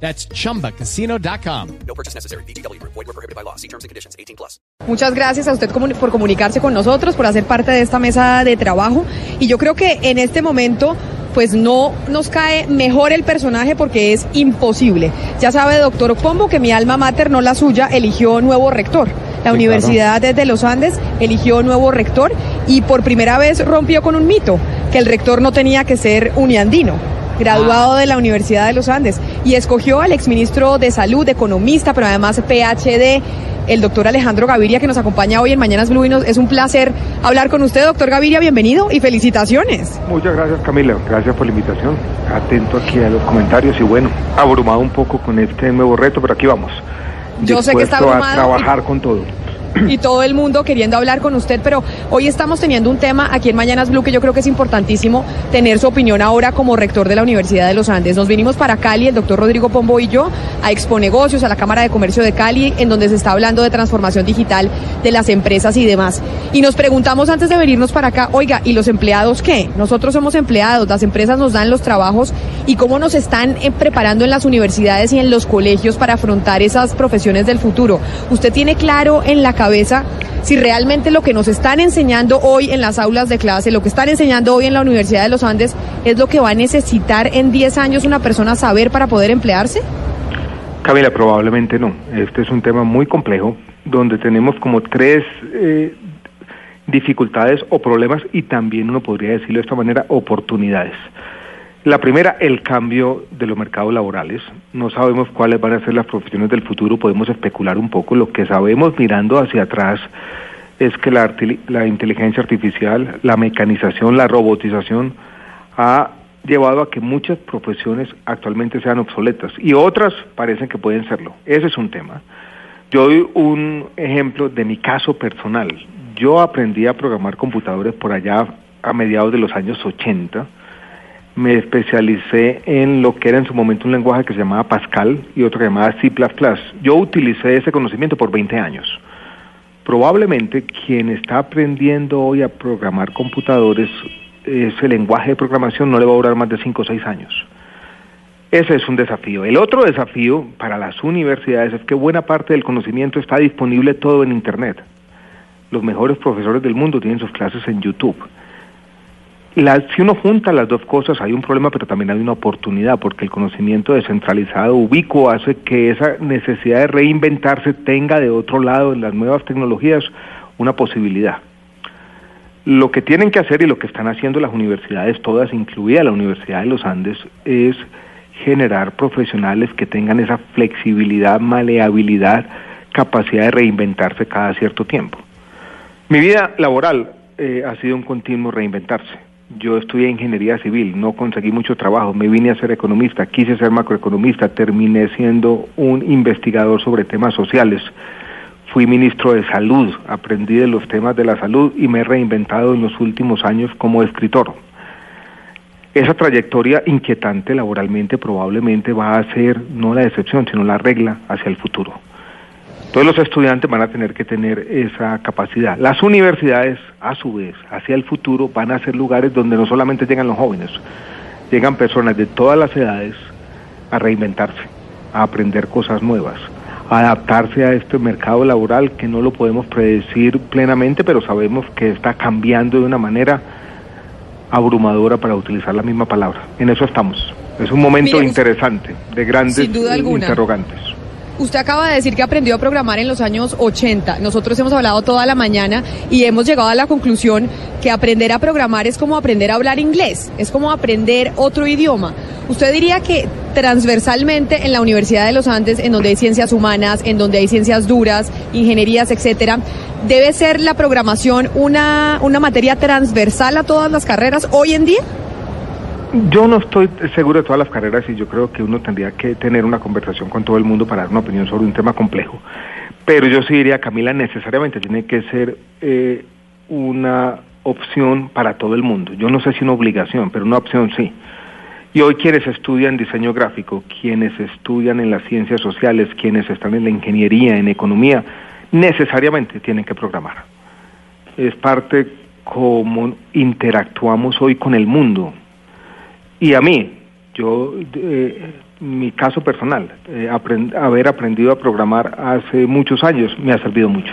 That's chumbacasino.com. No purchase necessary. BGW. Void were prohibited by law. See terms and conditions. 18 plus. Muchas gracias a usted por comunicarse con nosotros, por hacer parte de esta mesa de trabajo. Y yo creo que en este momento, pues no nos cae mejor el personaje porque es imposible. Ya sabe, doctor Pombo, que mi alma mater, no la suya, eligió nuevo rector. La Universidad de los Andes eligió nuevo rector y por primera vez rompió con un mito, que el rector no tenía que ser uniandino graduado de la Universidad de los Andes, y escogió al exministro de Salud, economista, pero además PhD, el doctor Alejandro Gaviria, que nos acompaña hoy en Mañanas Blue. Y nos- es un placer hablar con usted, doctor Gaviria. Bienvenido y felicitaciones. Muchas gracias Camila, gracias por la invitación. Atento aquí a los comentarios y bueno, abrumado un poco con este nuevo reto, pero aquí vamos. Yo sé que está Dispuesto a abrumado trabajar con todo. Y todo el mundo queriendo hablar con usted, pero hoy estamos teniendo un tema aquí en Mañanas Blue que yo creo que es importantísimo tener su opinión ahora como rector de la Universidad de los Andes. Nos vinimos para Cali, el doctor Rodrigo Pombo y yo, a Expo Negocios, a la Cámara de Comercio de Cali, en donde se está hablando de transformación digital de las empresas y demás. Y nos preguntamos antes de venirnos para acá, oiga, ¿y los empleados qué? Nosotros somos empleados, las empresas nos dan los trabajos y cómo nos están eh, preparando en las universidades y en los colegios para afrontar esas profesiones del futuro. ¿Usted tiene claro en la cabeza si realmente lo que nos están enseñando hoy en las aulas de clase, lo que están enseñando hoy en la Universidad de los Andes, es lo que va a necesitar en 10 años una persona saber para poder emplearse? Camila, probablemente no. Este es un tema muy complejo donde tenemos como tres eh, dificultades o problemas y también uno podría decirlo de esta manera, oportunidades. La primera, el cambio de los mercados laborales. No sabemos cuáles van a ser las profesiones del futuro, podemos especular un poco. Lo que sabemos mirando hacia atrás es que la, la inteligencia artificial, la mecanización, la robotización ha llevado a que muchas profesiones actualmente sean obsoletas y otras parecen que pueden serlo. Ese es un tema. Yo doy un ejemplo de mi caso personal. Yo aprendí a programar computadores por allá a mediados de los años 80. Me especialicé en lo que era en su momento un lenguaje que se llamaba Pascal y otro que se llamaba C++. Yo utilicé ese conocimiento por 20 años. Probablemente quien está aprendiendo hoy a programar computadores, ese lenguaje de programación no le va a durar más de 5 o 6 años. Ese es un desafío. El otro desafío para las universidades es que buena parte del conocimiento está disponible todo en Internet. Los mejores profesores del mundo tienen sus clases en YouTube. Si uno junta las dos cosas hay un problema, pero también hay una oportunidad, porque el conocimiento descentralizado, ubicuo, hace que esa necesidad de reinventarse tenga de otro lado en las nuevas tecnologías una posibilidad. Lo que tienen que hacer y lo que están haciendo las universidades, todas, incluida la Universidad de los Andes, es generar profesionales que tengan esa flexibilidad, maleabilidad, capacidad de reinventarse cada cierto tiempo. Mi vida laboral eh, ha sido un continuo reinventarse. Yo estudié ingeniería civil, no conseguí mucho trabajo, me vine a ser economista, quise ser macroeconomista, terminé siendo un investigador sobre temas sociales. Fui ministro de salud, aprendí de los temas de la salud y me he reinventado en los últimos años como escritor. Esa trayectoria inquietante laboralmente probablemente va a ser no la excepción, sino la regla hacia el futuro. Todos los estudiantes van a tener que tener esa capacidad. Las universidades, a su vez, hacia el futuro, van a ser lugares donde no solamente llegan los jóvenes, llegan personas de todas las edades a reinventarse, a aprender cosas nuevas, a adaptarse a este mercado laboral que no lo podemos predecir plenamente, pero sabemos que está cambiando de una manera abrumadora para utilizar la misma palabra. En eso estamos. Es un momento Mire, interesante, de grandes sin duda alguna. interrogantes. Usted acaba de decir que aprendió a programar en los años 80. Nosotros hemos hablado toda la mañana y hemos llegado a la conclusión que aprender a programar es como aprender a hablar inglés, es como aprender otro idioma. ¿Usted diría que transversalmente en la Universidad de los Andes, en donde hay ciencias humanas, en donde hay ciencias duras, ingenierías, etcétera, debe ser la programación una, una materia transversal a todas las carreras hoy en día? Yo no estoy seguro de todas las carreras y yo creo que uno tendría que tener una conversación con todo el mundo para dar una opinión sobre un tema complejo. Pero yo sí diría, Camila, necesariamente tiene que ser eh, una opción para todo el mundo. Yo no sé si una obligación, pero una opción sí. Y hoy quienes estudian diseño gráfico, quienes estudian en las ciencias sociales, quienes están en la ingeniería, en economía, necesariamente tienen que programar. Es parte como interactuamos hoy con el mundo. Y a mí, yo, eh, mi caso personal, eh, haber aprendido a programar hace muchos años me ha servido mucho.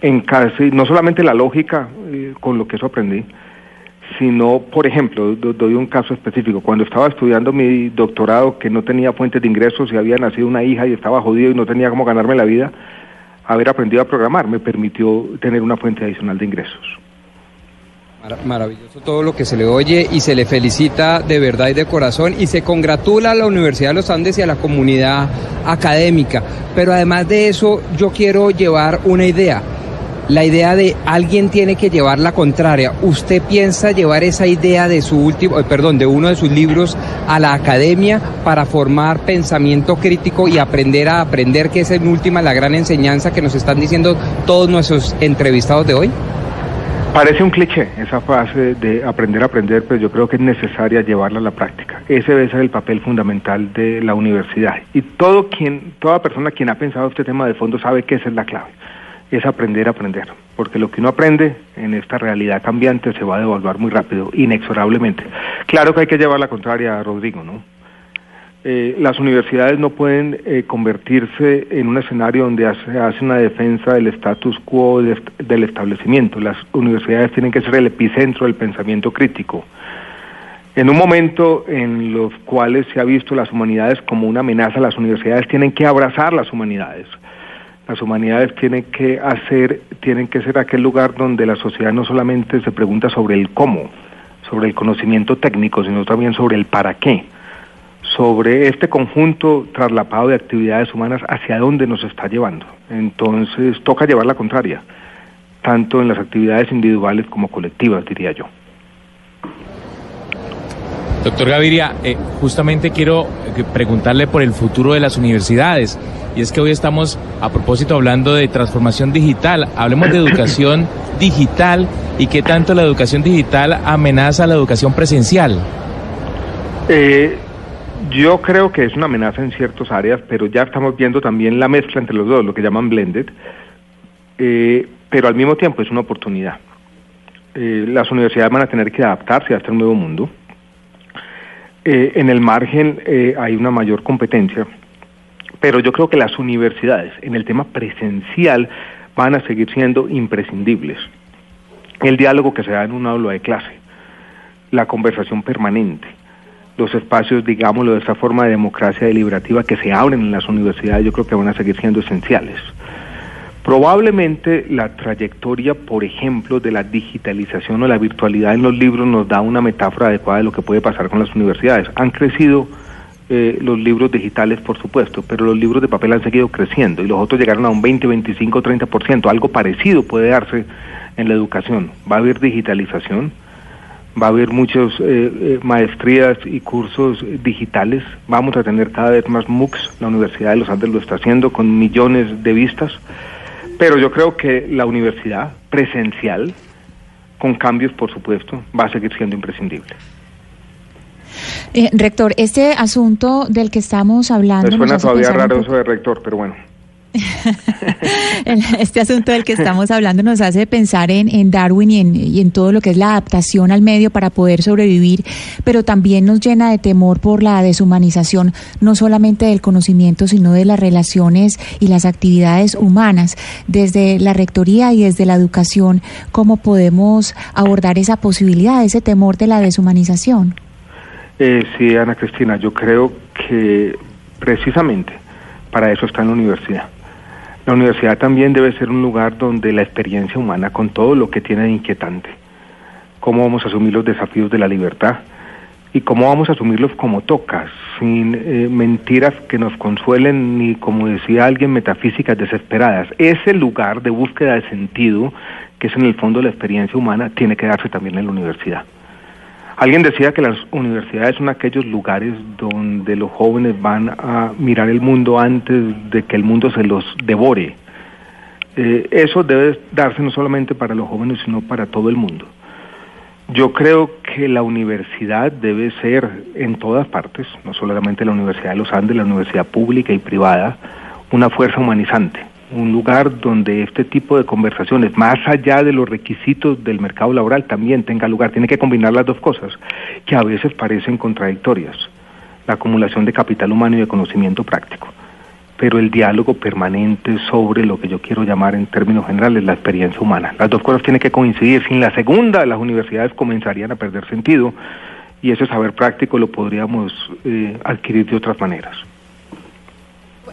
En casi, no solamente la lógica eh, con lo que eso aprendí, sino, por ejemplo, doy un caso específico. Cuando estaba estudiando mi doctorado, que no tenía fuentes de ingresos y había nacido una hija y estaba jodido y no tenía cómo ganarme la vida, haber aprendido a programar me permitió tener una fuente adicional de ingresos. Maravilloso todo lo que se le oye y se le felicita de verdad y de corazón y se congratula a la Universidad de los Andes y a la comunidad académica. Pero además de eso, yo quiero llevar una idea. La idea de alguien tiene que llevar la contraria. ¿Usted piensa llevar esa idea de su último, eh, perdón, de uno de sus libros a la academia para formar pensamiento crítico y aprender a aprender, que es en última la gran enseñanza que nos están diciendo todos nuestros entrevistados de hoy? Parece un cliché esa fase de aprender a aprender, pero yo creo que es necesaria llevarla a la práctica. Ese debe ser el papel fundamental de la universidad. Y todo quien, toda persona quien ha pensado este tema de fondo sabe que esa es la clave, es aprender a aprender. Porque lo que uno aprende en esta realidad cambiante se va a devaluar muy rápido, inexorablemente. Claro que hay que llevar la contraria Rodrigo, ¿no? Eh, las universidades no pueden eh, convertirse en un escenario donde se hace una defensa del status quo del establecimiento. Las universidades tienen que ser el epicentro del pensamiento crítico. En un momento en los cuales se ha visto las humanidades como una amenaza, las universidades tienen que abrazar las humanidades. Las humanidades tienen que hacer, tienen que ser aquel lugar donde la sociedad no solamente se pregunta sobre el cómo, sobre el conocimiento técnico, sino también sobre el para qué sobre este conjunto traslapado de actividades humanas hacia dónde nos está llevando. Entonces toca llevar la contraria, tanto en las actividades individuales como colectivas, diría yo. Doctor Gaviria, eh, justamente quiero eh, preguntarle por el futuro de las universidades. Y es que hoy estamos, a propósito, hablando de transformación digital. Hablemos de educación digital y qué tanto la educación digital amenaza la educación presencial. Eh, yo creo que es una amenaza en ciertas áreas, pero ya estamos viendo también la mezcla entre los dos, lo que llaman blended, eh, pero al mismo tiempo es una oportunidad. Eh, las universidades van a tener que adaptarse a este nuevo mundo. Eh, en el margen hay una mayor competencia, pero yo creo que las universidades en el tema presencial van a seguir siendo imprescindibles. El diálogo que se da en un aula de clase, la conversación permanente, los espacios, digámoslo de esta forma de democracia deliberativa que se abren en las universidades, yo creo que van a seguir siendo esenciales. Probablemente la trayectoria, por ejemplo, de la digitalización o la virtualidad en los libros nos da una metáfora adecuada de lo que puede pasar con las universidades. Han crecido eh, los libros digitales, por supuesto, pero los libros de papel han seguido creciendo y los otros llegaron a un 20, 25, 30%. Algo parecido puede darse en la educación. Va a haber digitalización, va a haber muchas eh, eh, maestrías y cursos digitales, vamos a tener cada vez más MOOCs, la Universidad de los Andes lo está haciendo con millones de vistas, pero yo creo que la universidad presencial, con cambios por supuesto, va a seguir siendo imprescindible. Eh, rector, este asunto del que estamos hablando... Me suena todavía raro eso de rector, pero bueno. Este asunto del que estamos hablando nos hace pensar en, Darwin y en, y en, todo lo que es la adaptación al medio para poder sobrevivir, pero también nos llena de temor por la deshumanización, no solamente del conocimiento, sino de las relaciones y las actividades humanas. Desde la rectoría y desde la educación, ¿cómo podemos abordar esa posibilidad, ese temor de la deshumanización? Eh, sí, Ana Cristina, yo creo que precisamente para eso está en la universidad la universidad también debe ser un lugar donde la experiencia humana, con todo lo que tiene de inquietante, cómo vamos a asumir los desafíos de la libertad y cómo vamos a asumirlos como toca, sin eh, mentiras que nos consuelen ni, como decía alguien, metafísicas desesperadas. Ese lugar de búsqueda de sentido, que es en el fondo la experiencia humana, tiene que darse también en la universidad. Alguien decía que las universidades son aquellos lugares donde los jóvenes van a mirar el mundo antes de que el mundo se los devore. Eh, eso debe darse no solamente para los jóvenes, sino para todo el mundo. Yo creo que la universidad debe ser en todas partes, no solamente la Universidad de los Andes, la universidad pública y privada, una fuerza humanizante, un lugar donde este tipo de conversaciones, más allá de los requisitos del mercado laboral, también tenga lugar. Tiene que combinar las dos cosas, que a veces parecen contradictorias, la acumulación de capital humano y de conocimiento práctico pero el diálogo permanente sobre lo que yo quiero llamar en términos generales la experiencia humana. Las dos cosas tienen que coincidir. Sin la segunda, las universidades comenzarían a perder sentido y ese saber práctico lo podríamos eh, adquirir de otras maneras.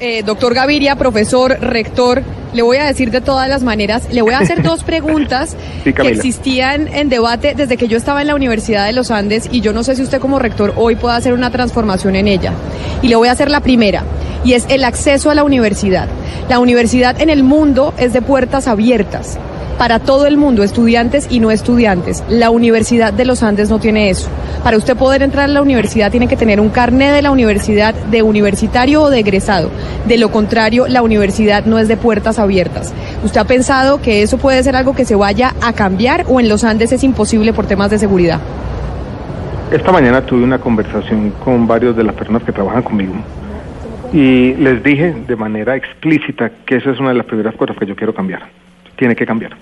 Eh, doctor Gaviria, profesor, rector, le voy a decir de todas las maneras, le voy a hacer dos preguntas Sí, que existían en debate desde que yo estaba en la Universidad de los Andes y yo no sé si usted como rector hoy puede hacer una transformación en ella. Y le voy a hacer la primera, y es el acceso a la universidad. La universidad en el mundo es de puertas abiertas para todo el mundo, estudiantes y no estudiantes. La Universidad de los Andes no tiene eso. Para usted poder entrar a la universidad tiene que tener un carné de la universidad de universitario o de egresado. De lo contrario, la universidad no es de puertas abiertas. ¿Usted ha pensado que eso puede ser algo que se vaya a cambiar o en los Andes es imposible por temas de seguridad? Esta mañana tuve una conversación con varios de las personas que trabajan conmigo y les dije de manera explícita que esa es una de las primeras cosas que yo quiero cambiar. Tiene que cambiar.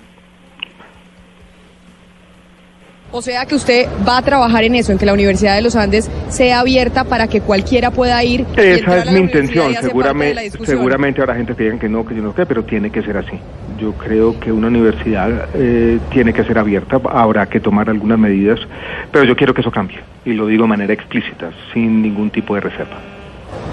O sea que usted va a trabajar en eso, en que la Universidad de los Andes sea abierta para que cualquiera pueda ir. Esa a es la mi intención. Seguramente, seguramente habrá gente que digan que no, que yo no sé, pero tiene que ser así. Yo creo que una universidad eh, tiene que ser abierta. Habrá que tomar algunas medidas, pero yo quiero que eso cambie y lo digo de manera explícita, sin ningún tipo de reserva.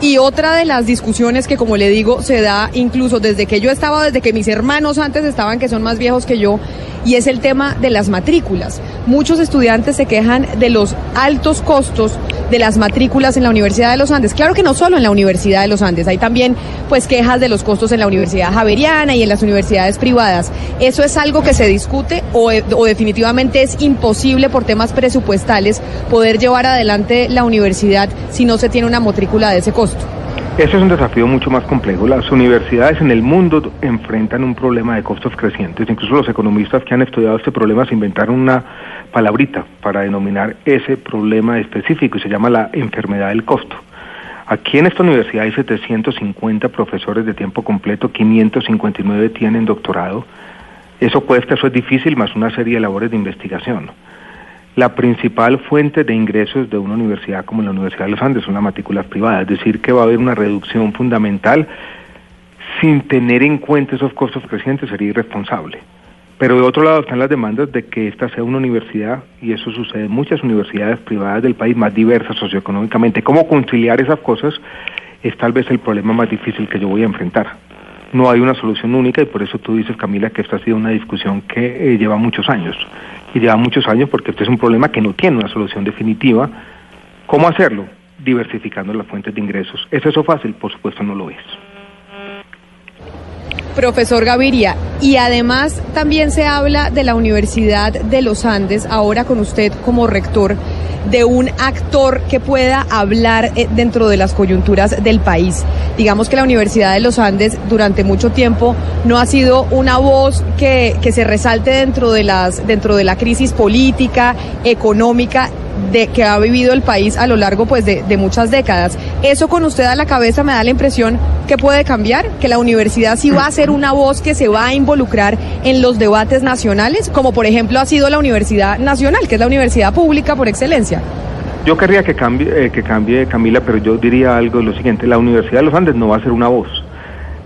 Y otra de las discusiones que, como le digo, se da incluso desde que yo estaba, desde que mis hermanos antes estaban, que son más viejos que yo, y es el tema de las matrículas. Muchos estudiantes se quejan de los altos costos de las matrículas en la Universidad de los Andes. Claro que no solo en la Universidad de los Andes, hay también pues quejas de los costos en la Universidad Javeriana y en las universidades privadas. ¿Eso es algo que se discute o, o definitivamente es imposible por temas presupuestales poder llevar adelante la universidad si no se tiene una matrícula de ese costo? Ese es un desafío mucho más complejo. Las universidades en el mundo enfrentan un problema de costos crecientes. Incluso los economistas que han estudiado este problema se inventaron una palabrita para denominar ese problema específico y se llama la enfermedad del costo. Aquí en esta universidad hay 750 profesores de tiempo completo, 559 tienen doctorado. Eso cuesta, eso es difícil, más una serie de labores de investigación. La principal fuente de ingresos de una universidad como la Universidad de los Andes son las matrículas privadas, es decir, que va a haber una reducción fundamental sin tener en cuenta esos costos crecientes sería irresponsable. Pero de otro lado están las demandas de que esta sea una universidad, y eso sucede en muchas universidades privadas del país más diversas socioeconómicamente. ¿Cómo conciliar esas cosas? Es tal vez el problema más difícil que yo voy a enfrentar. No hay una solución única y por eso tú dices, Camila, que esta ha sido una discusión que eh, lleva muchos años. Y lleva muchos años porque este es un problema que no tiene una solución definitiva. ¿Cómo hacerlo? Diversificando las fuentes de ingresos. ¿Es eso fácil? Por supuesto no lo es. Profesor Gaviria, y además también se habla de la Universidad de los Andes, ahora con usted como rector, de un actor que pueda hablar eh, dentro de las coyunturas del país. Digamos que la Universidad de los Andes durante mucho tiempo no ha sido una voz que, que se resalte dentro de, las, dentro de la crisis política, económica de que ha vivido el país a lo largo pues de, de, muchas décadas. Eso con usted a la cabeza me da la impresión que puede cambiar, que la universidad sí va a ser una voz que se va a involucrar en los debates nacionales, como por ejemplo ha sido la Universidad Nacional, que es la universidad pública por excelencia. Yo querría que cambie, eh, que cambie Camila, pero yo diría algo lo siguiente, la Universidad de los Andes no va a ser una voz.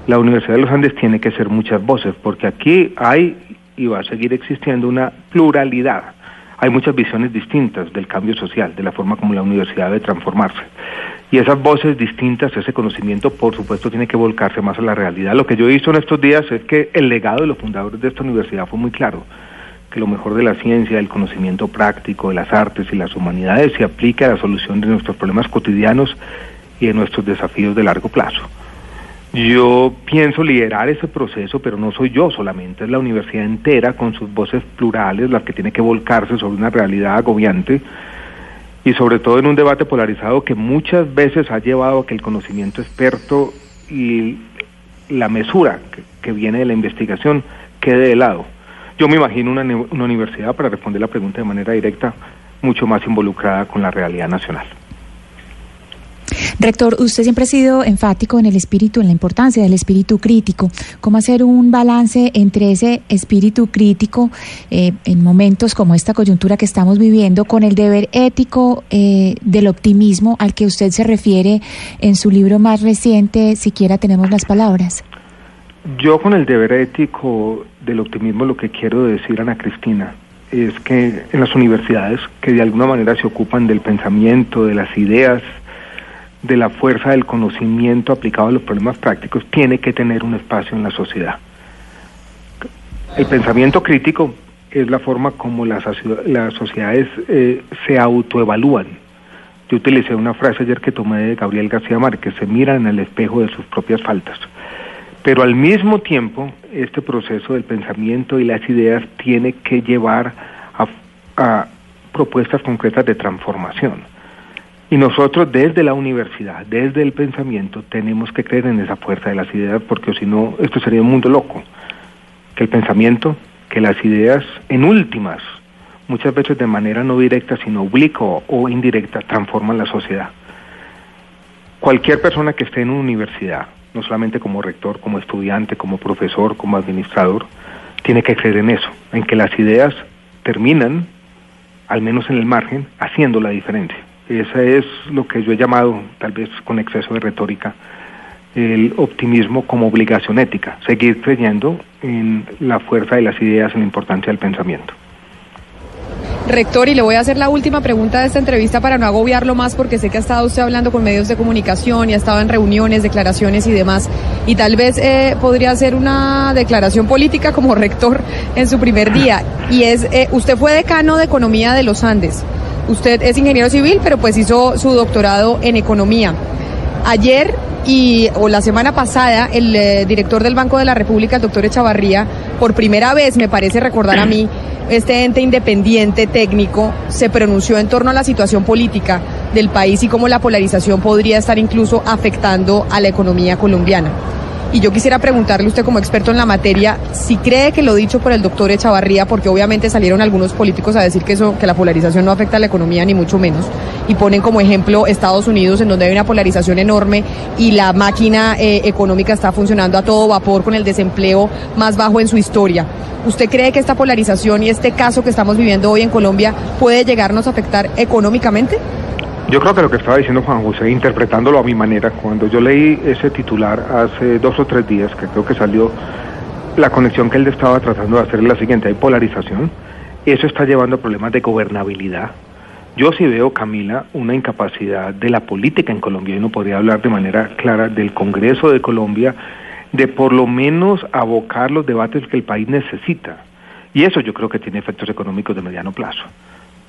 La Universidad de los Andes tiene que ser muchas voces, porque aquí hay y va a seguir existiendo una pluralidad hay muchas visiones distintas del cambio social, de la forma como la universidad debe transformarse. Y esas voces distintas, ese conocimiento, por supuesto, tiene que volcarse más a la realidad. Lo que yo he visto en estos días es que el legado de los fundadores de esta universidad fue muy claro, que lo mejor de la ciencia, del conocimiento práctico, de las artes y las humanidades se aplica a la solución de nuestros problemas cotidianos y de nuestros desafíos de largo plazo. Yo pienso liderar ese proceso, pero no soy yo solamente, es la universidad entera con sus voces plurales las que tiene que volcarse sobre una realidad agobiante y sobre todo en un debate polarizado que muchas veces ha llevado a que el conocimiento experto y la mesura que, que viene de la investigación quede de lado. Yo me imagino una, una universidad, para responder la pregunta de manera directa, mucho más involucrada con la realidad nacional. Rector, usted siempre ha sido enfático en el espíritu, en la importancia del espíritu crítico. ¿Cómo hacer un balance entre ese espíritu crítico eh, en momentos como esta coyuntura que estamos viviendo con el deber ético eh, del optimismo al que usted se refiere en su libro más reciente, Siquiera tenemos las palabras? Yo con el deber ético del optimismo lo que quiero decir, Ana Cristina, es que en las universidades que de alguna manera se ocupan del pensamiento, de las ideas, de la fuerza del conocimiento aplicado a los problemas prácticos tiene que tener un espacio en la sociedad. El pensamiento crítico es la forma como las, las sociedades eh, se autoevalúan. Yo utilicé una frase ayer que tomé de Gabriel García Márquez, se miran en el espejo de sus propias faltas. Pero al mismo tiempo, este proceso del pensamiento y las ideas tiene que llevar a, a propuestas concretas de transformación. Y nosotros desde la universidad, desde el pensamiento, tenemos que creer en esa fuerza de las ideas, porque si no, esto sería un mundo loco. Que el pensamiento, que las ideas, en últimas, muchas veces de manera no directa, sino obliqua o indirecta, transforman la sociedad. Cualquier persona que esté en una universidad, no solamente como rector, como estudiante, como profesor, como administrador, tiene que creer en eso, en que las ideas terminan, al menos en el margen, haciendo la diferencia. Ese es lo que yo he llamado, tal vez con exceso de retórica, el optimismo como obligación ética, seguir creyendo en la fuerza de las ideas, en la importancia del pensamiento. Rector, y le voy a hacer la última pregunta de esta entrevista para no agobiarlo más, porque sé que ha estado usted hablando con medios de comunicación y ha estado en reuniones, declaraciones y demás, y tal vez eh, podría hacer una declaración política como rector en su primer día. Y es, eh, usted fue decano de Economía de los Andes. Usted es ingeniero civil, pero pues hizo su doctorado en economía. Ayer y o la semana pasada el eh, director del Banco de la República, el doctor Echavarría, por primera vez, me parece recordar a mí, este ente independiente técnico se pronunció en torno a la situación política del país y cómo la polarización podría estar incluso afectando a la economía colombiana. Y yo quisiera preguntarle usted como experto en la materia si cree que lo dicho por el doctor Echavarría, porque obviamente salieron algunos políticos a decir que eso, que la polarización no afecta a la economía ni mucho menos, y ponen como ejemplo Estados Unidos en donde hay una polarización enorme y la máquina eh, económica está funcionando a todo vapor con el desempleo más bajo en su historia. ¿Usted cree que esta polarización y este caso que estamos viviendo hoy en Colombia puede llegarnos a afectar económicamente? Yo creo que lo que estaba diciendo Juan José, interpretándolo a mi manera, cuando yo leí ese titular hace dos o tres días, que creo que salió, la conexión que él estaba tratando de hacer es la siguiente, hay polarización, eso está llevando a problemas de gobernabilidad. Yo sí veo, Camila, una incapacidad de la política en Colombia, y no podría hablar de manera clara del Congreso de Colombia, de por lo menos abocar los debates que el país necesita. Y eso yo creo que tiene efectos económicos de mediano plazo.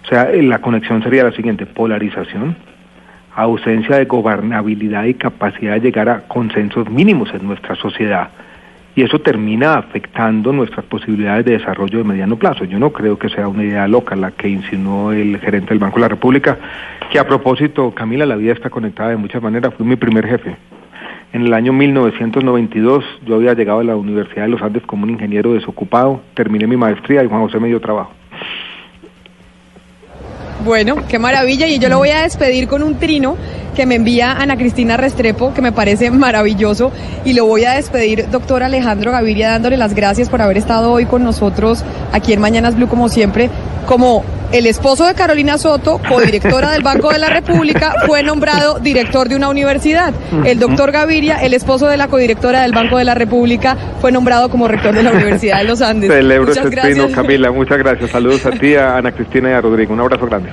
O sea, eh, la conexión sería la siguiente, polarización, ausencia de gobernabilidad y capacidad de llegar a consensos mínimos en nuestra sociedad. Y eso termina afectando nuestras posibilidades de desarrollo de mediano plazo. Yo no creo que sea una idea loca la que insinuó el gerente del Banco de la República, que a propósito, Camila, la vida está conectada de muchas maneras, fui mi primer jefe. En el año 1992 yo había llegado a la Universidad de los Andes como un ingeniero desocupado, terminé mi maestría y Juan José me dio trabajo. Bueno, qué maravilla. Y yo lo voy a despedir con un trino que me envía Ana Cristina Restrepo, que me parece maravilloso. Y lo voy a despedir, doctor Alejandro Gaviria, dándole las gracias por haber estado hoy con nosotros aquí en Mañanas Blue, como siempre, como el esposo de Carolina Soto, codirectora del Banco de la República, fue nombrado director de una universidad. El doctor Gaviria, el esposo de la codirectora del Banco de la República, fue nombrado como rector de la Universidad de los Andes. Celebro este trino, Camila. Muchas gracias. Saludos a ti, a Ana Cristina y a Rodrigo. Un abrazo grande.